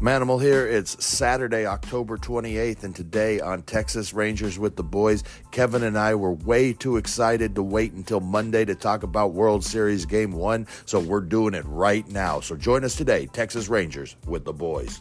Manimal here. It's Saturday, October 28th, and today on Texas Rangers with the Boys, Kevin and I were way too excited to wait until Monday to talk about World Series Game 1, so we're doing it right now. So join us today, Texas Rangers with the Boys.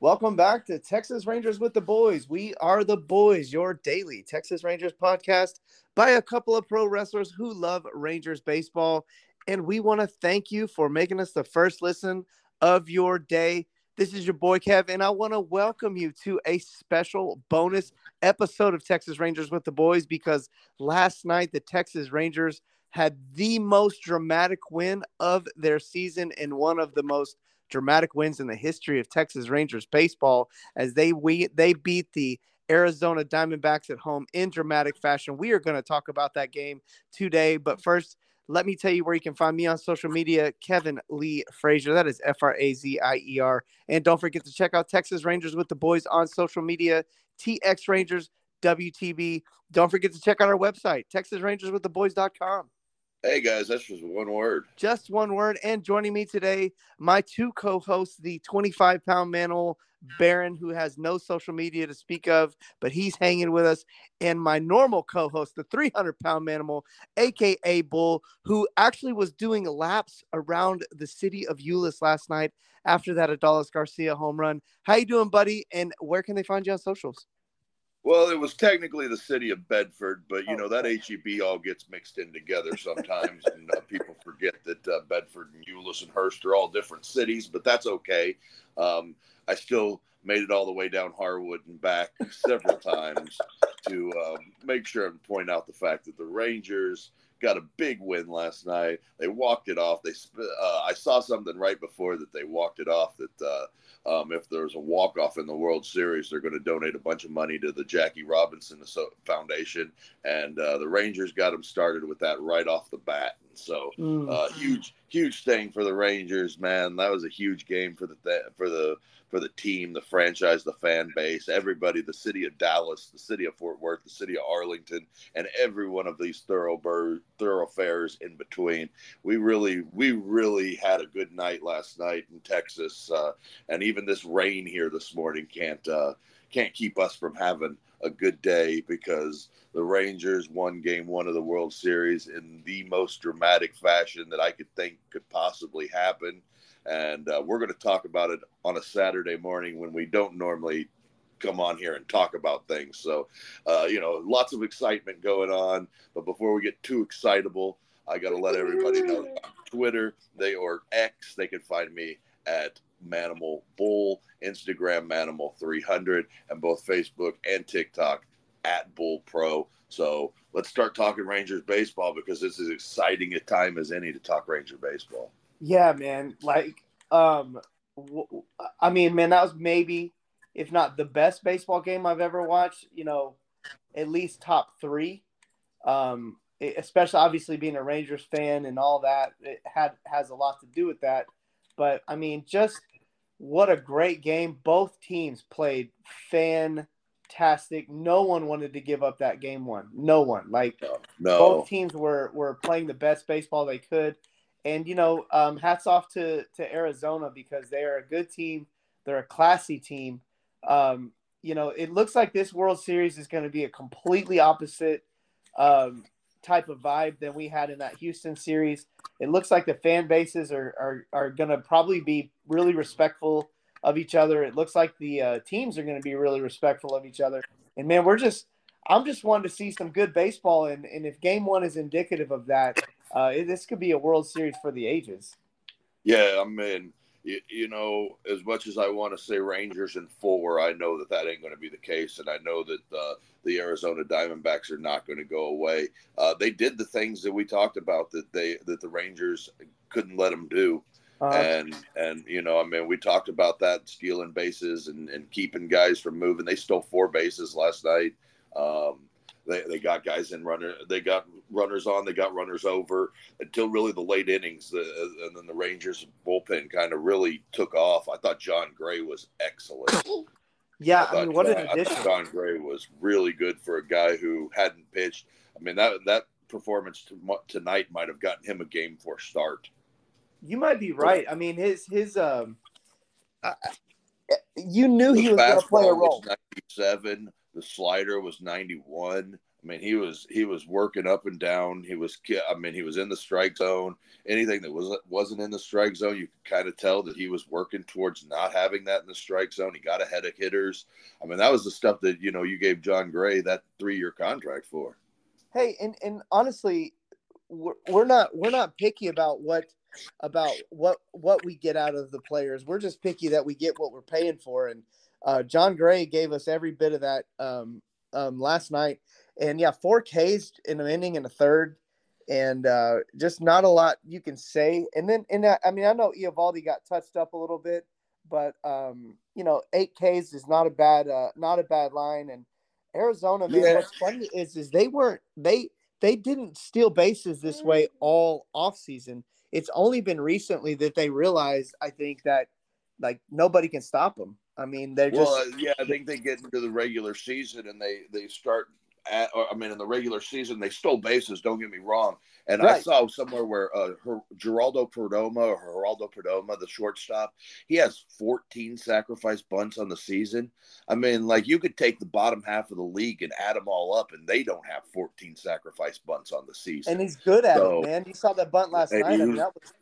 Welcome back to Texas Rangers with the Boys. We are the Boys, your daily Texas Rangers podcast by a couple of pro wrestlers who love Rangers baseball and we want to thank you for making us the first listen of your day. This is your boy Kev, and I want to welcome you to a special bonus episode of Texas Rangers with the Boys because last night the Texas Rangers had the most dramatic win of their season and one of the most dramatic wins in the history of Texas Rangers baseball as they we they beat the Arizona Diamondbacks at home in dramatic fashion. We are going to talk about that game today, but first let me tell you where you can find me on social media, Kevin Lee Frazier. That is F R A Z I E R. And don't forget to check out Texas Rangers with the boys on social media, TX Rangers WTB. Don't forget to check out our website, TexasRangersWithTheBoys.com. Hey guys, that's just one word. Just one word. And joining me today, my two co-hosts, the 25 pound mantle Baron, who has no social media to speak of, but he's hanging with us, and my normal co-host, the 300 pound manimal, aka Bull, who actually was doing laps around the city of Euless last night after that Adolis Garcia home run. How you doing, buddy? And where can they find you on socials? Well, it was technically the city of Bedford, but you oh, know that HEB all gets mixed in together sometimes, and uh, people forget that uh, Bedford and Euless and Hurst are all different cities. But that's okay. Um, I still made it all the way down Harwood and back several times to um, make sure and point out the fact that the Rangers got a big win last night. They walked it off. They uh, I saw something right before that they walked it off that uh, um, if there's a walk off in the World Series, they're going to donate a bunch of money to the Jackie Robinson Foundation, and uh, the Rangers got them started with that right off the bat. And so, mm. uh, huge, huge thing for the Rangers, man. That was a huge game for the for the for the team, the franchise, the fan base, everybody, the city of Dallas, the city of Fort Worth, the city of Arlington, and every one of these thoroughbird thoroughfares in between. We really, we really had a good night last night in Texas, uh, and even this rain here this morning can't uh, can't keep us from having a good day because the Rangers won game one of the World Series in the most dramatic fashion that I could think could possibly happen and uh, we're going to talk about it on a Saturday morning when we don't normally come on here and talk about things. So, uh, you know, lots of excitement going on. But before we get too excitable, I got to let everybody know Twitter, they or X, they can find me at Manimal Bull, Instagram Manimal 300, and both Facebook and TikTok at Bull Pro. So let's start talking Rangers baseball because this is exciting a time as any to talk Ranger baseball. Yeah, man. Like, um, w- I mean, man, that was maybe, if not the best baseball game I've ever watched. You know, at least top three. Um, especially obviously being a Rangers fan and all that, it had has a lot to do with that. But I mean, just what a great game! Both teams played fantastic. No one wanted to give up that game one. No one. Like no. both teams were were playing the best baseball they could. And you know, um, hats off to to Arizona because they are a good team. They're a classy team. Um, you know, it looks like this World Series is going to be a completely opposite um, type of vibe than we had in that Houston series. It looks like the fan bases are are, are going to probably be really respectful of each other. It looks like the uh, teams are going to be really respectful of each other. And man, we're just I'm just wanting to see some good baseball. And and if Game One is indicative of that, uh, this could be a World Series for the ages. Yeah, I mean, you, you know, as much as I want to say Rangers in four, I know that that ain't going to be the case, and I know that uh, the Arizona Diamondbacks are not going to go away. Uh, they did the things that we talked about that they that the Rangers couldn't let them do. Uh, and and you know, I mean, we talked about that stealing bases and, and keeping guys from moving. They stole four bases last night. Um, they, they got guys in runner. They got runners on. They got runners over until really the late innings. The, and then the Rangers bullpen kind of really took off. I thought Jon Gray was excellent. Yeah, I, I mean, what John, an addition! Jon Gray was really good for a guy who hadn't pitched. I mean that that performance tonight might have gotten him a game four start. You might be right. I mean, his his um, uh, you knew he was going to play a role. was 97. The slider was 91. I mean, he was he was working up and down. He was I mean, he was in the strike zone. Anything that was wasn't in the strike zone, you could kind of tell that he was working towards not having that in the strike zone. He got ahead of hitters. I mean, that was the stuff that you know you gave Jon Gray that three year contract for. Hey, and and honestly, we're, not we're not picky about what about what what we get out of the players. We're just picky that we get what we're paying for. And uh, Jon Gray gave us every bit of that um, um, last night. And yeah, four Ks in an inning and a third, and uh, just not a lot you can say. And then, and I I mean, I know Eovaldi got touched up a little bit, but um, you know, eight Ks is not a bad uh, not a bad line. And Arizona, man, Yeah. what's funny is is they weren't they they didn't steal bases this way all off season. It's only been recently that they realized, I think, that like nobody can stop them. I mean, they're just Well, uh, yeah, I think they get into the regular season and they they start at. Or, I mean, in the regular season, they stole bases. Don't get me wrong. And I saw somewhere where uh, Her- Geraldo Perdomo or Geraldo Perdomo, the shortstop, he has 14 sacrifice bunts on the season. I mean, like you could take the bottom half of the league and add them all up, and they don't have 14 sacrifice bunts on the season. and he's good at So- it, man. You saw that bunt last night. I mean, that was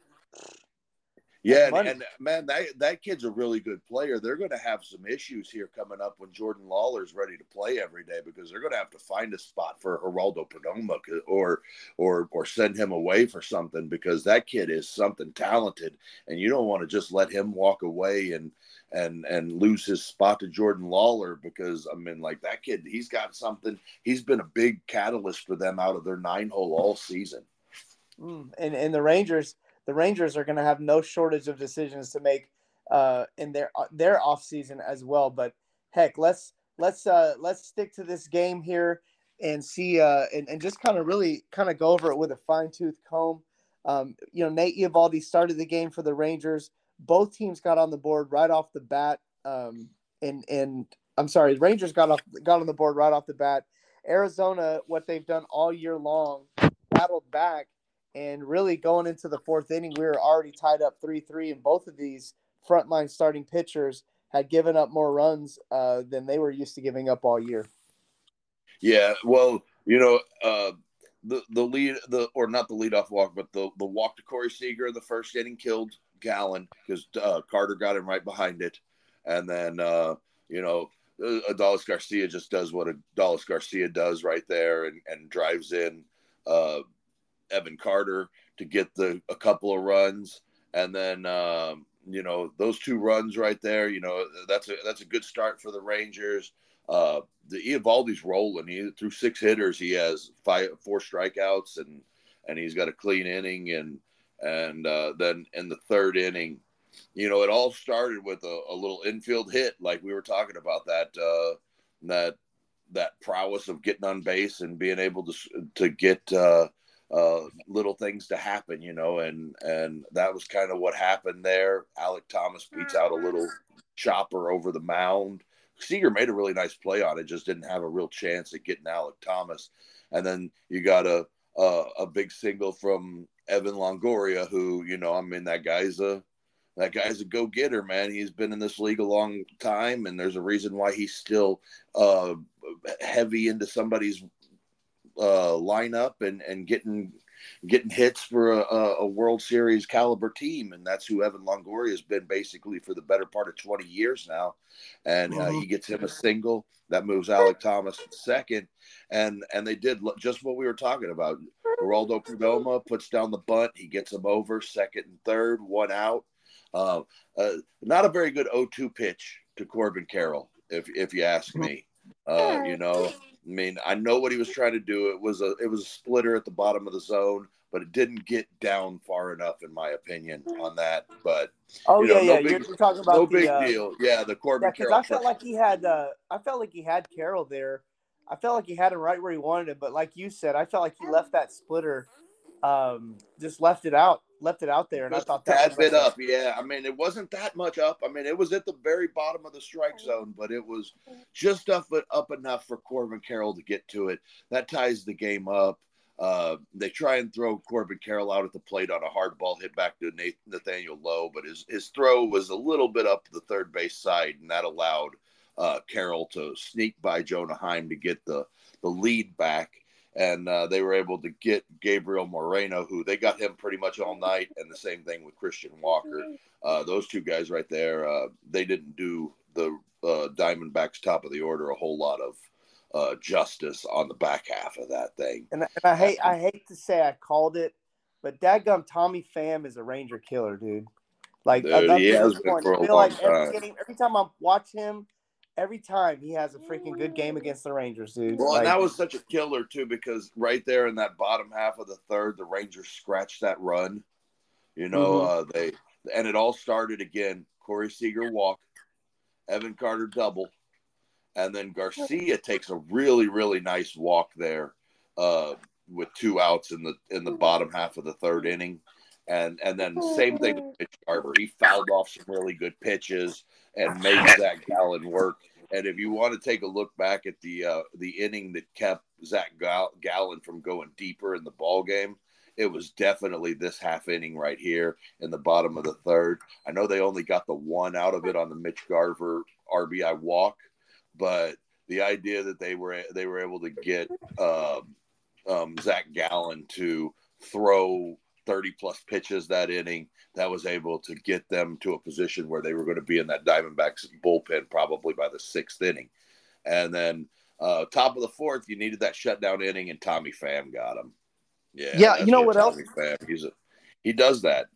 Yeah, and, and man, that that kid's a really good player. They're going to have some issues here coming up when Jordan Lawler's ready to play every day because they're going to have to find a spot for Geraldo Perdomo or or or send him away for something because that kid is something talented, and you don't want to just let him walk away and and and lose his spot to Jordan Lawler because I mean, like that kid, he's got something. He's been a big catalyst for them out of their nine hole all season. Mm, and and the Rangers, the Rangers are going to have no shortage of decisions to make uh, in their their off season as well. But heck, let's let's uh, let's stick to this game here and see uh, and, and just kind of really kind of go over it with a fine tooth comb. Um, you know, Nate Eovaldi started the game for the Rangers. Both teams got on the board right off the bat. Um, and and I'm sorry, Rangers got off got on the board right off the bat. Arizona, what they've done all year long, battled back and really going into the fourth inning, we were already tied up 3 3, and both of these frontline starting pitchers had given up more runs uh, than they were used to giving up all year. Yeah, well, you know, uh, the the lead the or not the leadoff walk, but the the walk to Corey Seager in the first inning killed Gallen because uh, Carter got him right behind it, and then uh, you know uh, Adolis Garcia just does what Adolis Garcia does right there and and drives in uh, Evan Carter to get the a couple of runs, and then um, you know those two runs right there, you know that's a that's a good start for the Rangers. Uh, the Eovaldi's rolling. He through six hitters, he has five, four strikeouts, and and he's got a clean inning. And and uh, then in the third inning, you know, it all started with a, a little infield hit, like we were talking about that uh, that that prowess of getting on base and being able to to get uh, uh, little things to happen, you know, and and that was kind of what happened there. Alek Thomas beats out a little chopper over the mound. Seager made a really nice play on it, just didn't have a real chance at getting Alek Thomas. And then you got a a, a big single from Evan Longoria, who you know, I mean, that guy's a that guy's a go getter, man. He's been in this league a long time, and there's a reason why he's still uh, heavy into somebody's uh, lineup and and getting getting hits for a, a World Series caliber team, and that's who Evan Longoria has been basically for the better part of 20 years now. And uh, he gets him a single that moves Alek Thomas to second, and and they did just what we were talking about. Geraldo Perdomo puts down the bunt, he gets him over second and third, one out. Uh, uh, not a very good 0-2 pitch to Corbin Carroll, if if you ask me. Uh, you know, I mean, I know what he was trying to do. It was a it was a splitter at the bottom of the zone, but it didn't get down far enough, in my opinion, on that. But Oh You know, yeah, no yeah. big- you're, talking about no the, big uh, deal. Yeah, the Corbin Yeah, because Carroll. I felt like he had uh, I felt like he had Carroll there. I felt like he had him right where he wanted it, but like you said, I felt like he left that splitter, um, just left it out, left it out there, and I thought that tad was bit up. Yeah, I mean, it wasn't that much up. I mean, it was at the very bottom of the strike zone, but it was just up up enough for Corbin Carroll to get to it. That ties the game up. Uh, they try and throw Corbin Carroll out at the plate on a hard ball hit back to Nathaniel Lowe, but his, his throw was a little bit up the third base side, and that allowed uh, Carroll to sneak by Jonah Heim to get the, the lead back. And uh, they were able to get Gabriel Moreno, who they got him pretty much all night, and the same thing with Christian Walker. Uh, those two guys right there, uh, they didn't do the uh, Diamondbacks top of the order a whole lot of uh, justice on the back half of that thing. And, and I hate I hate to say I called it, but dadgum Tommy Pham is a Ranger killer, dude. Like dude, he has been for a long like time. Every, game, every time I watch him, every time he has a freaking good game against the Rangers, dude. Well, like, and that was such a killer too because right there in that bottom half of the third, the Rangers scratched that run. You know, mm-hmm. uh, they and it all started again. Corey Seager walk, Evan Carter double, and then Garcia takes a really really nice walk there uh, with two outs in the in the bottom half of the third inning. And and then same thing with Mitch Garver. He fouled off some really good pitches and made Zach Gallen work. And if you want to take a look back at the uh, the inning that kept Zach Gallen from going deeper in the ball game, it was definitely this half inning right here in the bottom of the third. I know they only got the one out of it on the Mitch Garver RBI walk, but the idea that they were they were able to get um, um, Zach Gallen to throw 30 plus pitches that inning that was able to get them to a position where they were going to be in that Diamondbacks bullpen probably by the sixth inning. And then uh, top of the fourth, you needed that shutdown inning, and Tommy Pham got him. Yeah, yeah. You know what Tommy else? Pham. He's a, he does that.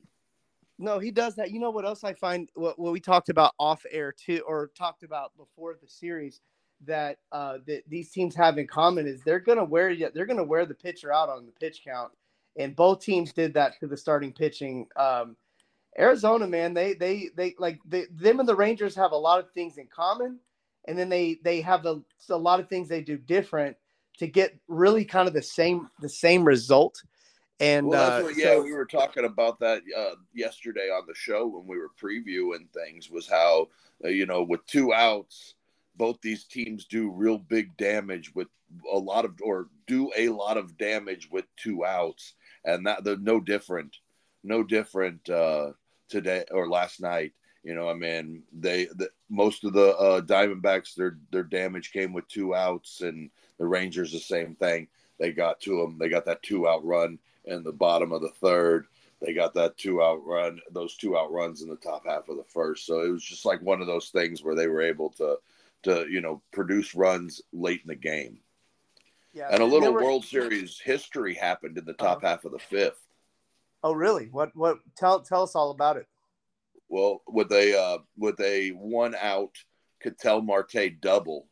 No, he does that. You know what else I find? What, what we talked about off air too, or talked about before the series that uh, that these teams have in common is they're gonna wear they're gonna wear the pitcher out on the pitch count, and both teams did that to the starting pitching. Um, Arizona, man, they they they like they, them and the Rangers have a lot of things in common, and then they they have a, a lot of things they do different to get really kind of the same the same result. And well, uh, what, yeah, so, we were talking about that uh, yesterday on the show when we were previewing things. Was how uh, you know with two outs, both these teams do real big damage with a lot of or do a lot of damage with two outs, and that they're no different, no different uh, today or last night. You know, I mean, they the, most of the uh, Diamondbacks their their damage came with two outs, and the Rangers the same thing. They got to them. They got that two out run in the bottom of the third. They got that two out run, those two out runs in the top half of the first. So it was just like one of those things where they were able to, to you know, produce runs late in the game. Yeah, and a little were, World Series history happened in the top uh-huh. half of the fifth. Oh, really? What? What? Tell tell us all about it. Well, with a uh, with a one out Ketel Marte double,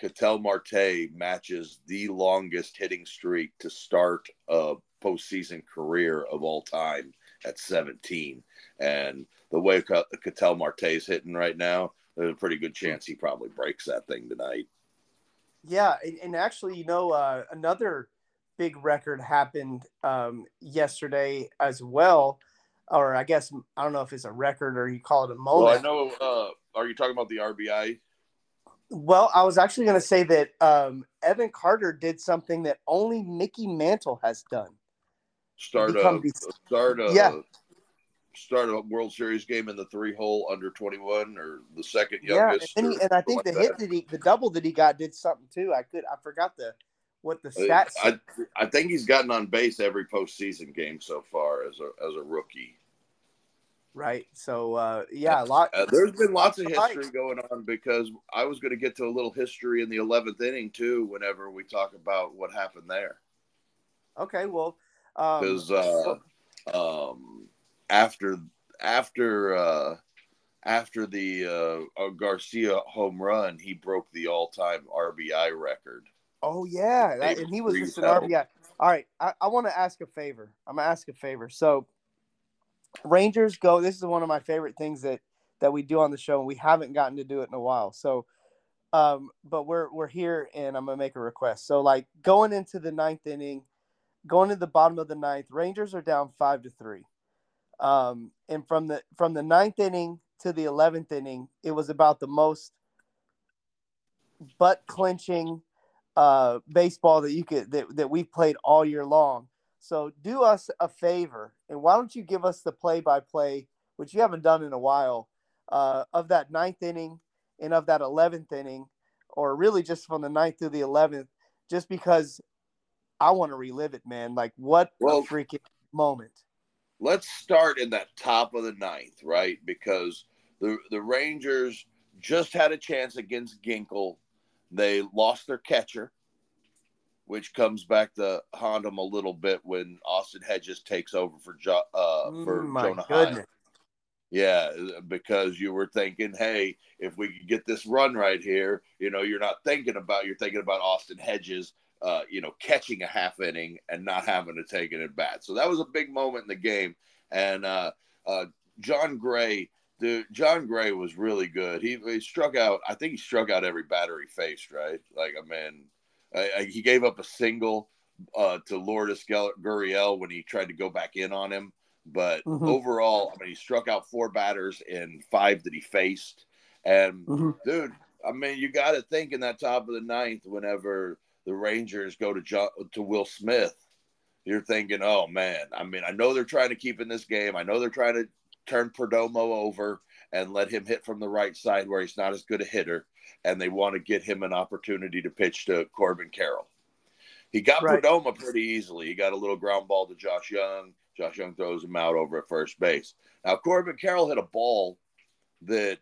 Ketel Marte matches the longest hitting streak to start a postseason career of all time at 17. And the way Ketel Marte is hitting right now, there's a pretty good chance he probably breaks that thing tonight. Yeah, and actually, you know, uh, another big record happened um, yesterday as well, or I guess I don't know if it's a record or you call it a moment. Well, I know. Uh, are you talking about the RBI? Well, I was actually going to say that um, Evan Carter did something that only Mickey Mantle has done start a, start a yeah. Start a World Series game in the three hole under twenty one or the second youngest. Yeah, and, he, and I think the like hit that. that he the double that he got did something too. I could I forgot the what the stats. I, I think he's gotten on base every postseason game so far as a as a rookie. Right. So uh, yeah, a lot. Uh, there's been lots of history going on because I was going to get to a little history in the 11th inning too. Whenever we talk about what happened there. Okay. Well, because um, uh, um, after after uh, after the uh, Garcia home run, he broke the all-time RBI record. Oh yeah, that, and he was just an RBI. All right, I, I want to ask a favor. I'm gonna ask a favor. So, Rangers go. This is one of my favorite things that that we do on the show, and we haven't gotten to do it in a while. So, um, but we're we're here, and I'm gonna make a request. So, like going into the ninth inning, going to the bottom of the ninth, Rangers are down five to three. Um, and from the from the ninth inning to the eleventh inning, it was about the most butt clenching, uh, baseball that you could that, that we've played all year long. So do us a favor, and why don't you give us the play-by-play, which you haven't done in a while, uh, of that ninth inning and of that eleventh inning, or really just from the ninth to the eleventh, just because I want to relive it, man. Like what well, a freaking moment! Let's start in that top of the ninth, right? Because the the Rangers just had a chance against Ginkel. They lost their catcher which comes back to haunt him a little bit when Austin Hedges takes over for jo- uh, for mm, Jonah Heim. Yeah, because you were thinking, hey, if we could get this run right here, you know, you're not thinking about you're thinking about Austin Hedges, uh, you know, catching a half inning and not having to take it at bat. So that was a big moment in the game. And uh, uh, Jon Gray, the Jon Gray was really good. He, he struck out. I think he struck out every batter he faced. Right, like I mean, uh, he gave up a single uh, to Lourdes Gurriel when he tried to go back in on him. But mm-hmm. overall, I mean, he struck out four batters in five that he faced. And mm-hmm. dude, I mean, you got to think in that top of the ninth, whenever the Rangers go to John, to Will Smith, you're thinking, oh man, I mean, I know they're trying to keep in this game. I know they're trying to turn Perdomo over and let him hit from the right side where he's not as good a hitter and they want to get him an opportunity to pitch to Corbin Carroll. He got right. Perdomo pretty easily. He got a little ground ball to Josh Young. Josh Young throws him out over at first base. Now Corbin Carroll hit a ball that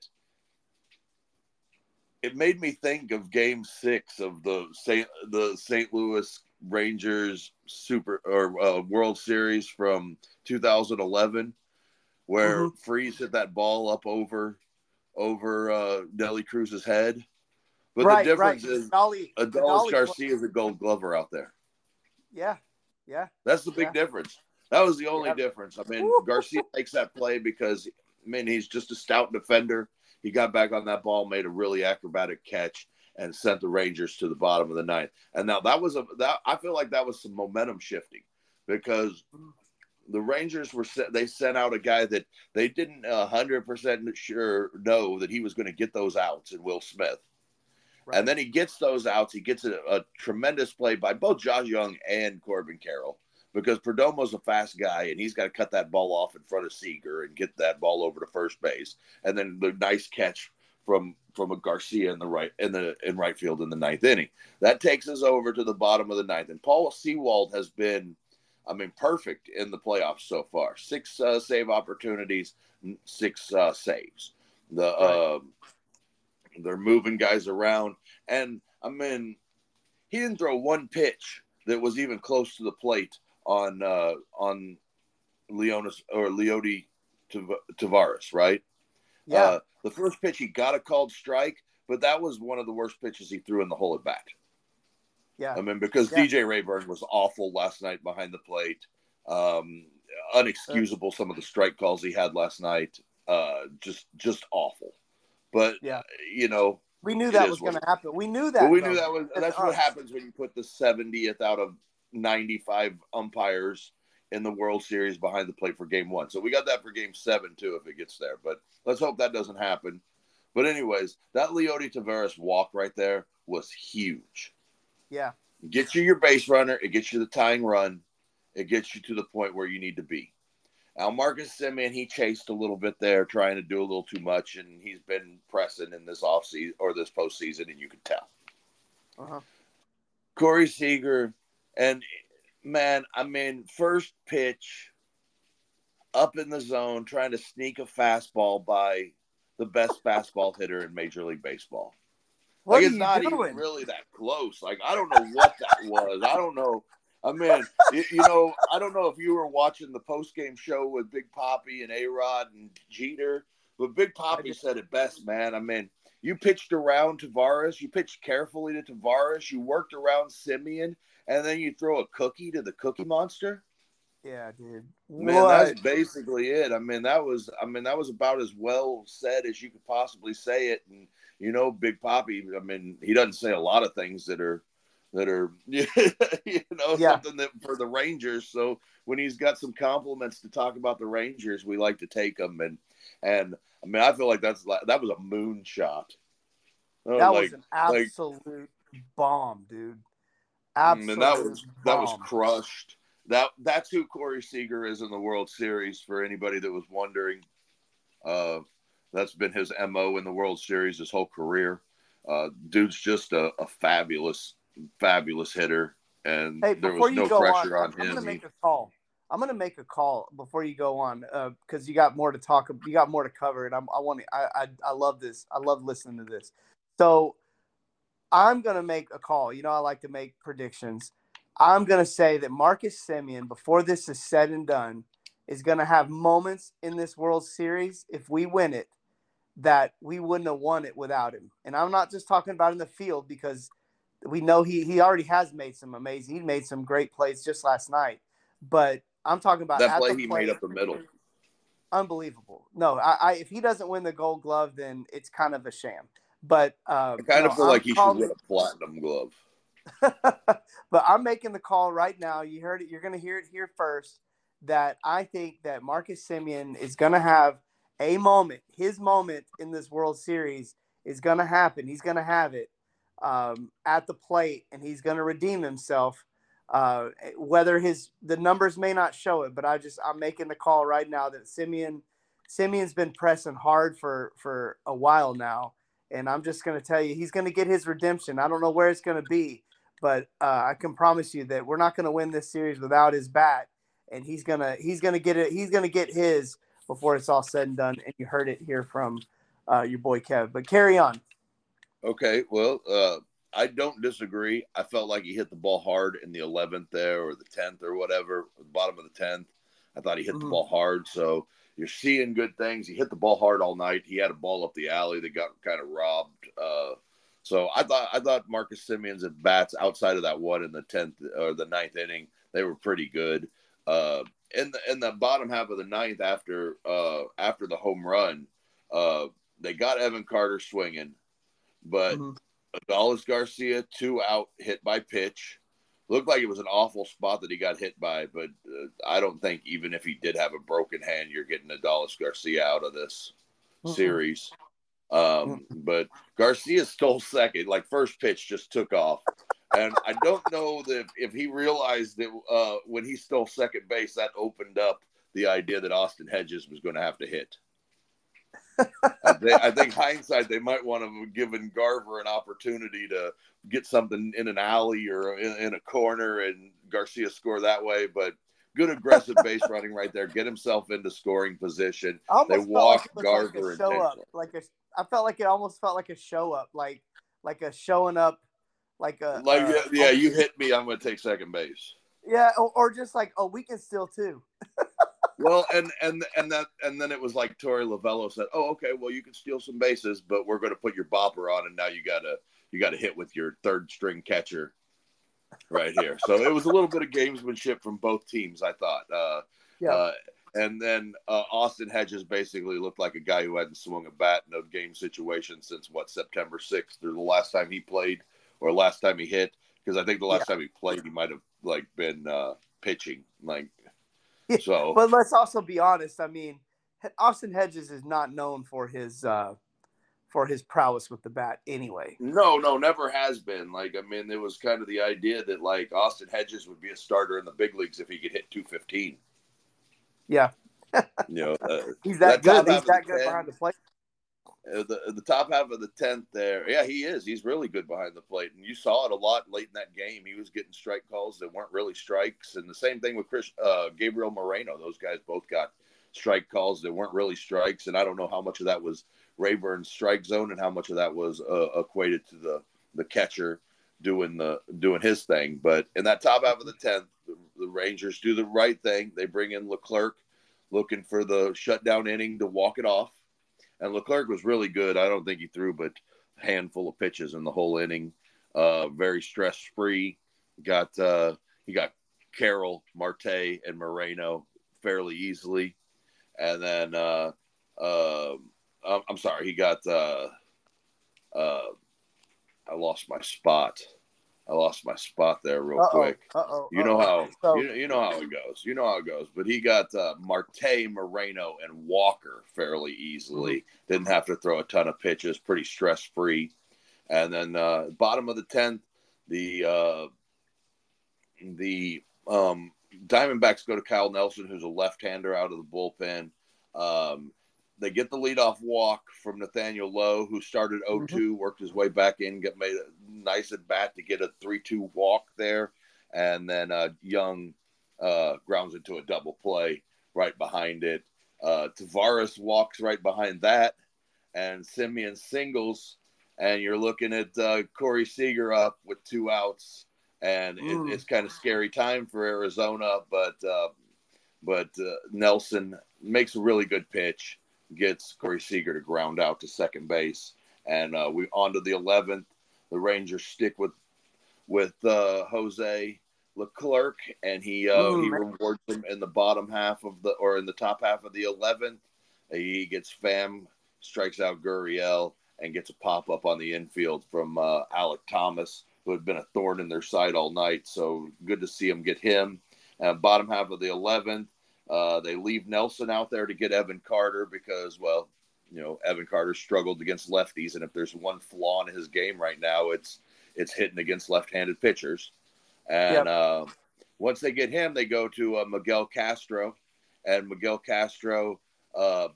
it made me think of Game Six of the Saint the St. Louis Rangers Super or uh, World Series from 2011, where mm-hmm. Freese hit that ball up over over uh, Nelly Cruz's head. But right, the difference right. is Dolly, Adolis Garcia is a gold glover out there. Yeah. Yeah. That's the big yeah. difference. That was the only yeah. difference. I mean, Garcia makes that play because, I mean, he's just a stout defender. He got back on that ball, made a really acrobatic catch, and sent the Rangers to the bottom of the ninth. And now that was a that I feel like that was some momentum shifting because the Rangers were set, they sent out a guy that they didn't hundred percent sure know that he was going to get those outs in Will Smith. Right. And then he gets those outs. He gets a, a, tremendous play by both Josh Young and Corbin Carroll because Perdomo's a fast guy and he's got to cut that ball off in front of Seager and get that ball over to first base. And then the nice catch from from a Garcia in the right in the in right field in the ninth inning. That takes us over to the bottom of the ninth. And Paul Sewald has been I mean, perfect in the playoffs so far. Six uh, save opportunities, six uh, saves. The right. uh, they're moving guys around, and I mean, he didn't throw one pitch that was even close to the plate on uh, on Leonis or Leody Taveras, right? Yeah. Uh, the first pitch he got a called strike, but that was one of the worst pitches he threw in the whole at bat. Yeah. I mean, because yeah. DJ Reyburn was awful last night behind the plate. Um, unexcusable some of the strike calls he had last night. Uh, just just awful. But yeah, you know, we knew that was going to happen. We knew that. we though. knew that was. That's, what happens when you put the 70th out of 95 umpires in the World Series behind the plate for Game One. So we got that for Game Seven too, if it gets there. But let's hope that doesn't happen. But anyways, that Leody Taveras walk right there was huge. Yeah. It gets you your base runner. It gets you the tying run. It gets you to the point where you need to be. Now, Marcus Semien, he chased a little bit there, trying to do a little too much, and he's been pressing in this offseason or this postseason, and you can tell. Uh-huh. Corey Seager, and man, I mean, first pitch up in the zone, trying to sneak a fastball by the best fastball hitter in Major League Baseball. What like it's not doing? even really that close. Like I don't know what that was. I don't know. I mean, you, you know, I don't know if you were watching the post game show with Big Poppy and A Rod and Jeter, but Big Poppy just, said it best, man. I mean, you pitched around Taveras, you pitched carefully to Taveras, you worked around Semien, and then you throw a cookie to the Cookie Monster. Yeah, dude. Man, what? that's basically it. I mean, that was I mean, that was about as well said as you could possibly say it. And you know, Big Poppy, I mean, he doesn't say a lot of things that are that are you know yeah. something that for the Rangers. So when he's got some compliments to talk about the Rangers, we like to take them and and I mean I feel like that's like that was a moonshot. Oh, that like, was an absolute like, bomb, dude. Absolutely. And that was that was crushed. That that's who Corey Seager is in the World Series. For anybody that was wondering, uh, that's been his mo in the World Series his whole career. Uh, dude's just a, a, fabulous, fabulous hitter, and hey, there was no pressure on, on him. I'm gonna make a call. I'm gonna make a call before you go on because uh, you got more to talk. You got more to cover, and I'm, I want to. I, I I love this. I love listening to this. So I'm gonna make a call. You know, I like to make predictions. I'm gonna say that Marcus Semien, before this is said and done, is gonna have moments in this World Series if we win it that we wouldn't have won it without him. And I'm not just talking about in the field because we know he he already has made some amazing. He made some great plays just last night, but I'm talking about that play he play, made up the middle. Unbelievable. No, I, I, if he doesn't win the Gold Glove, then it's kind of a sham. But uh, I kind of feel I'm like he calling, should win a platinum glove. but I'm making the call right now. You heard it. You're going to hear it here first. That I think that Marcus Semien is going to have a moment. His moment in this World Series is going to happen. He's going to have it um, at the plate, and he's going to redeem himself. Uh, whether his the numbers may not show it, but I just I'm making the call right now that Semien Semien's been pressing hard for for a while now, and I'm just going to tell you he's going to get his redemption. I don't know where it's going to be, but uh, I can promise you that we're not going to win this series without his bat, and he's gonna he's gonna get it. He's gonna get his before it's all said and done. And you heard it here from uh, your boy Kev. But carry on. Okay, well, uh, I don't disagree. I felt like he hit the ball hard in the 11th there or the 10th or whatever, the bottom of the 10th. I thought he hit mm-hmm. the ball hard. So you're seeing good things. He hit the ball hard all night. He had a ball up the alley that got kind of robbed. Uh, so I thought I thought Marcus Semien's at bats outside of that one in the tenth or the ninth inning, they were pretty good. Uh, in the in the bottom half of the ninth, after uh, after the home run, uh, they got Evan Carter swinging, but mm-hmm. Adolis Garcia two out, hit by pitch. Looked like it was an awful spot that he got hit by, but uh, I don't think even if he did have a broken hand, you're getting Adolis Garcia out of this series. Um, but Garcia stole second, like first pitch just took off. And I don't know that if he realized that uh, when he stole second base, that opened up the idea that Austin Hedges was going to have to hit. I, think, I, think, hindsight, they might want to have given Garver an opportunity to get something in an alley or in, in a corner and Garcia score that way. But good aggressive base running right there, get himself into scoring position. They walk like Garver like show up, like a. I felt like it almost felt like a show up, like like a showing up like a like uh, yeah, you hit me, I'm going to take second base. Yeah, or, or just like oh, we can still too. well, and and and that and then it was like Torey Lovullo said, "Oh, okay, well you can steal some bases, but we're going to put your bopper on, and now you gotta you got to hit with your third string catcher right here." so it was a little bit of gamesmanship from both teams, I thought. Uh, yeah. Uh, and then uh, Austin Hedges basically looked like a guy who hadn't swung a bat in a game situation since what September sixth, or the last time he played or last time he hit because I think the last yeah. time he played he might have like been uh, pitching like so. but let's also be honest. I mean, Austin Hedges is not known for his uh, for his prowess with the bat anyway. No, no, never has been. Like I mean, there was kind of the idea that like Austin Hedges would be a starter in the big leagues if he could hit 215. Yeah. you know, uh, he's that, that good. He's that good 10, behind the plate. Uh, the the top half of the tenth there. Yeah, he is. He's really good behind the plate, and you saw it a lot late in that game. He was getting strike calls that weren't really strikes, and the same thing with Chris uh, Gabriel Moreno. Those guys both got strike calls that weren't really strikes, and I don't know how much of that was Reyburn's strike zone and how much of that was uh, equated to the the catcher doing the doing his thing. But in that top half of the tenth, the, the Rangers do the right thing. They bring in Leclerc, looking for the shutdown inning to walk it off and Leclerc was really good. I don't think he threw but a handful of pitches in the whole inning. Uh, very stress free. Got uh, he got Carroll, Marte, and Moreno fairly easily, and then uh, uh, I'm sorry, he got. Uh, uh, I lost my spot. I lost my spot there real uh-oh, quick. Uh-oh, you know uh-oh. how you, you know how it goes. You know how it goes. But he got uh, Marte, Moreno, and Walker fairly easily. Mm-hmm. Didn't have to throw a ton of pitches. Pretty stress free. And then uh, bottom of the tenth, the uh, the um, Diamondbacks go to Kyle Nelson, who's a left-hander out of the bullpen. Um, they get the leadoff walk from Nathaniel Lowe, who started 0 2, mm-hmm. worked his way back in, get made a nice at bat to get a 3 2 walk there. And then uh, Young uh, grounds into a double play right behind it. Uh, Taveras walks right behind that, and Semien singles. And you're looking at uh, Corey Seager up with two outs, and mm. it, it's kind of scary time for Arizona. But uh, but uh, Nelson makes a really good pitch gets Corey Seager to ground out to second base, and uh, we on to the eleventh. The Rangers stick with with uh, Jose Leclerc, and he uh, Ooh, he rewards him in the bottom half of the or in the top half of the eleventh. He gets Pham, strikes out Gurriel, and gets a pop up on the infield from uh, Alek Thomas, who had been a thorn in their side all night. So good to see him get him. Uh, bottom half of the eleventh, uh, they leave Nelson out there to get Evan Carter because, well, you know, Evan Carter struggled against lefties, and if there's one flaw in his game right now, it's it's hitting against left-handed pitchers. And yep. uh, once they get him, they go to uh, Miguel Castro, and Miguel Castro, uh,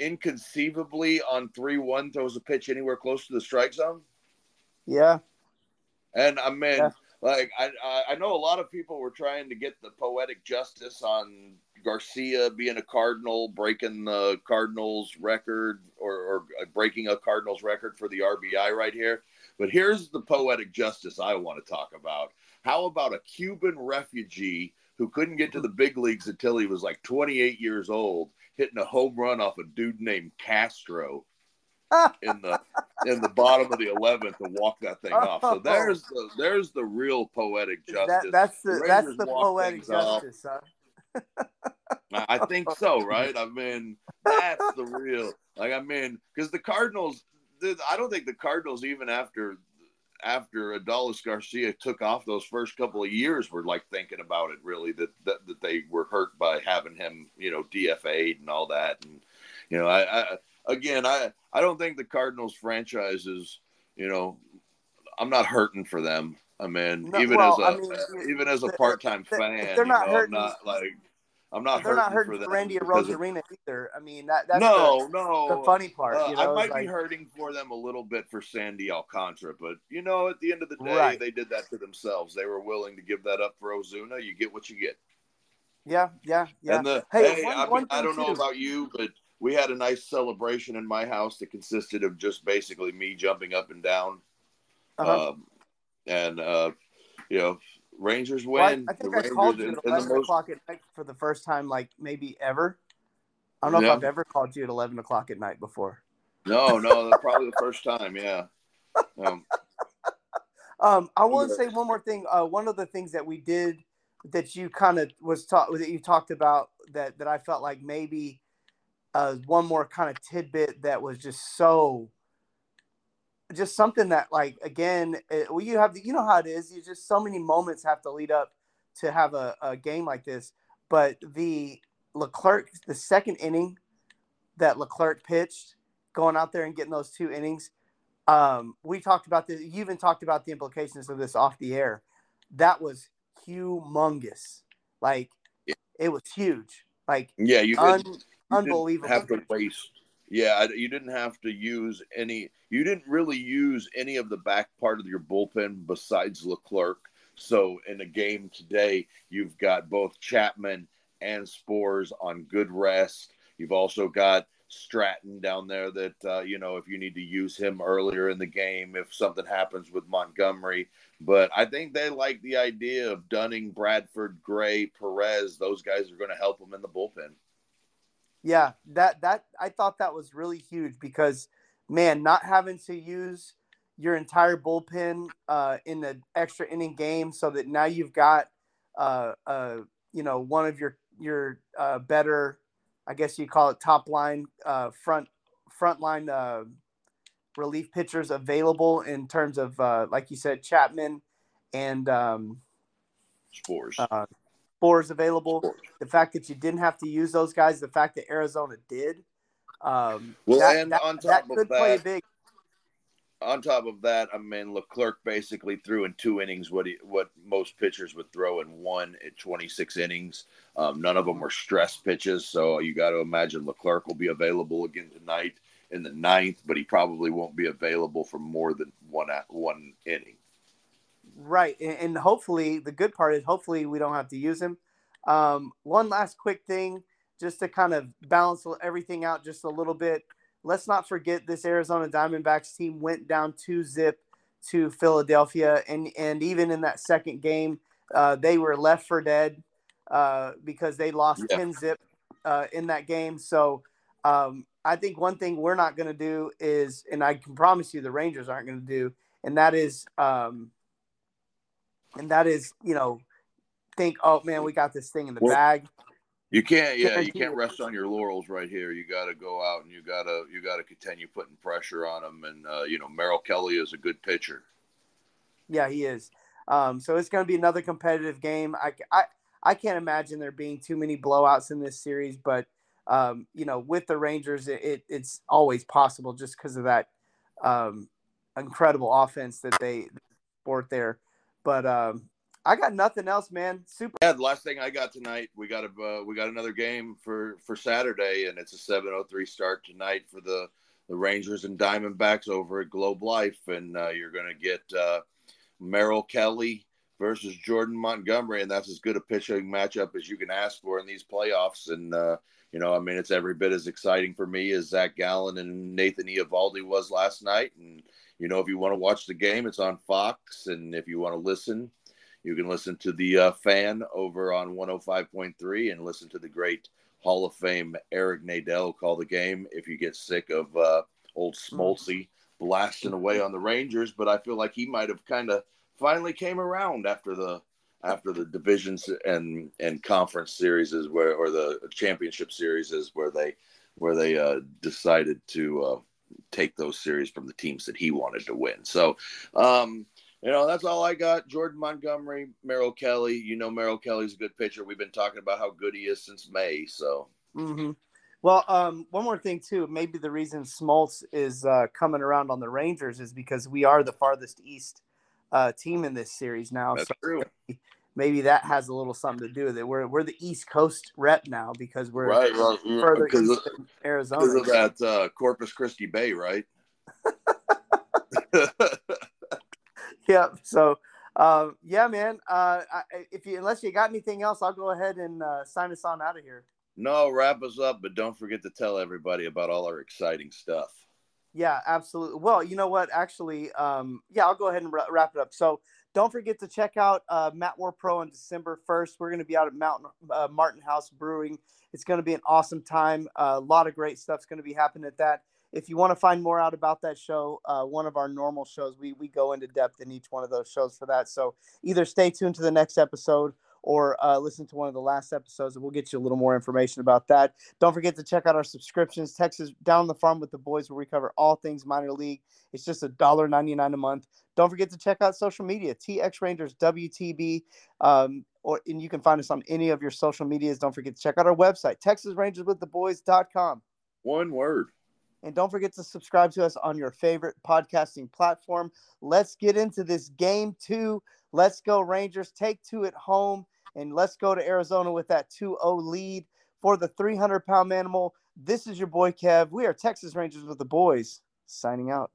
inconceivably on three-one, throws a pitch anywhere close to the strike zone. Yeah. And I mean, yeah like I I know a lot of people were trying to get the poetic justice on Garcia being a Cardinal, breaking the Cardinals record or, or uh, breaking a Cardinals record for the RBI right here. But here's the poetic justice I want to talk about. How about a Cuban refugee who couldn't get to the big leagues until he was like 28 years old, hitting a home run off a dude named Castro in the in the bottom of the eleventh to walk that thing off. So oh. there's the there's the real poetic justice. That, that's the, the that's the poetic justice, huh? I think so, right? I mean, that's the real. Like, I mean, because the Cardinals, I don't think the Cardinals even after after Adolis Garcia took off those first couple of years were like thinking about it really that that, that they were hurt by having him, you know, DFA'd and all that, and you know, I, I again, I I don't think the Cardinals franchise is, you know, I'm not hurting for them. I mean, no, even well, as a I mean, even as a part time fan, they're not know, hurting. I'm not like I'm not. They're hurting not hurting for, for Randy Arozarena of, either. I mean, that that's no, the, no. The funny part, uh, you know, I might like, be hurting for them a little bit for Sandy Alcantara, but you know, at the end of the day, right. they did that to themselves. They were willing to give that up for Ozuna. You get what you get. Yeah, yeah, yeah. And the, hey, hey one, I, mean, I don't know about you, but we had a nice celebration in my house that consisted of just basically me jumping up and down. Uh-huh. Um, and, uh, you know, Rangers win. Well, I, I, think I called you at 11 most... o'clock at night for the first time, like maybe ever. I don't know yeah. if I've ever called you at 11 o'clock at night before. No, no, that's probably the first time. Yeah. Um, um, I want to say one more thing. Uh, one of the things that we did that you kind of was taught that you talked about that that I felt like maybe uh, one more kind of tidbit that was just so just something that like again it, well you have you know how it is. You just so many moments have to lead up to have a, a game like this. But the leclerc the second inning that leclerc pitched going out there and getting those two innings um, we talked about this you even talked about the implications of this off the air. That was humongous. Like it was huge. Like yeah you un- unbelievable. have to waste. Yeah, you didn't have to use any. You didn't really use any of the back part of your bullpen besides Leclerc. So in a game today, you've got both Chapman and Sborz on good rest. You've also got Stratton down there that uh, you know if you need to use him earlier in the game if something happens with Montgomery. But I think they like the idea of Dunning, Bradford, Gray, Perez. Those guys are going to help them in the bullpen. Yeah, that that I thought that was really huge because man, not having to use your entire bullpen uh, in the extra inning game, so that now you've got uh, uh, you know one of your your uh, better, I guess you call it top line uh, front front line uh, relief pitchers available in terms of uh, like you said Chapman and um, Sborz. Uh, Sborz available. The fact that you didn't have to use those guys, the fact that Arizona did. Um, well, that, and that, on top that could of play big. on top of that, I mean Leclerc basically threw in two innings what he, what most pitchers would throw in one at 26 innings. Um, none of them were stress pitches, so you got to imagine Leclerc will be available again tonight in the ninth, but he probably won't be available for more than one one inning. Right, and hopefully the good part is hopefully we don't have to use him. Um, one last quick thing, just to kind of balance everything out just a little bit let's not forget this Arizona Diamondbacks team went down two zip to Philadelphia, and and even in that second game, uh, they were left for dead uh, because they lost yeah. ten zip uh, in that game. So um, I think one thing we're not going to do is, and I can promise you, the Rangers aren't going to do, and that is, um, and that is, you know, think, oh man, we got this thing in the well, bag. You can't, yeah, you can't rest on your laurels right here. You got to go out and you got to, you got to continue putting pressure on them. And uh, you know, Merrill Kelly is a good pitcher. Yeah, he is. Um, so it's going to be another competitive game. I, I, I can't imagine there being too many blowouts in this series, but um, you know, with the Rangers, it, it it's always possible just because of that um, incredible offense that they sport there. But um, I got nothing else, man. Super. Yeah, the last thing I got tonight, we got a uh, we got another game for for Saturday, and it's a seven oh three start tonight for the the Rangers and Diamondbacks over at Globe Life, and uh, you're going to get uh, Merrill Kelly versus Jordan Montgomery, and that's as good a pitching matchup as you can ask for in these playoffs. And uh, you know, I mean, it's every bit as exciting for me as Zach Gallen and Nathan Eovaldi was last night. And you know, if you want to watch the game, it's on Fox, and if you want to listen you can listen to the uh, fan over on 105.3 and listen to the great Hall of Fame Eric Nadel call the game if you get sick of uh, old. Smoltzy blasting away on the Rangers. But I feel like he might have kind of finally came around after the after the divisions and and conference series is where or the championship series is where they where they uh, decided to uh, take those series from the teams that he wanted to win. So um, you know, that's all I got. Jordan Montgomery, Merrill Kelly. You know, Merrill Kelly's a good pitcher. We've been talking about how good he is since May. So, mm-hmm. well, um, one more thing too. Maybe the reason Smoltz is uh, coming around on the Rangers is because we are the farthest east uh, team in this series now. That's so true. Maybe that has a little something to do with it. We're we're the East Coast rep now because we're right, well, further east of, Arizona. Because of that uh, Corpus Christi Bay, right? yep. So, uh, yeah, man. Uh, I, if you unless you got anything else, I'll go ahead and uh, sign us on out of here. No, wrap us up, but don't forget to tell everybody about all our exciting stuff. Yeah, absolutely. Well, you know what? Actually, um, yeah, I'll go ahead and wrap it up. So don't forget to check out uh, Matt War Pro on December 1st. We're going to be out at Mountain uh, Martin House Brewing. It's going to be an awesome time. Uh, a lot of great stuff's going to be happening at that if you want to find more out about that show, uh, one of our normal shows, we we go into depth in each one of those shows for that. So either stay tuned to the next episode or uh, listen to one of the last episodes, and we'll get you a little more information about that. Don't forget to check out our subscriptions. Texas Down the Farm with the Boys, where we cover all things minor league. It's just a dollar ninety nine a month. Don't forget to check out social media, TX Rangers WTB. Um, or and you can find us on any of your social medias. Don't forget to check out our website, TexasRangersWithTheBoys.com. One word. And don't forget to subscribe to us on your favorite podcasting platform. Let's get into this game two. Let's go, Rangers. Take two at home. And let's go to Arizona with that 2 0 lead for the 300 pound animal. This is your boy Kev. We are Texas Rangers with the boys signing out.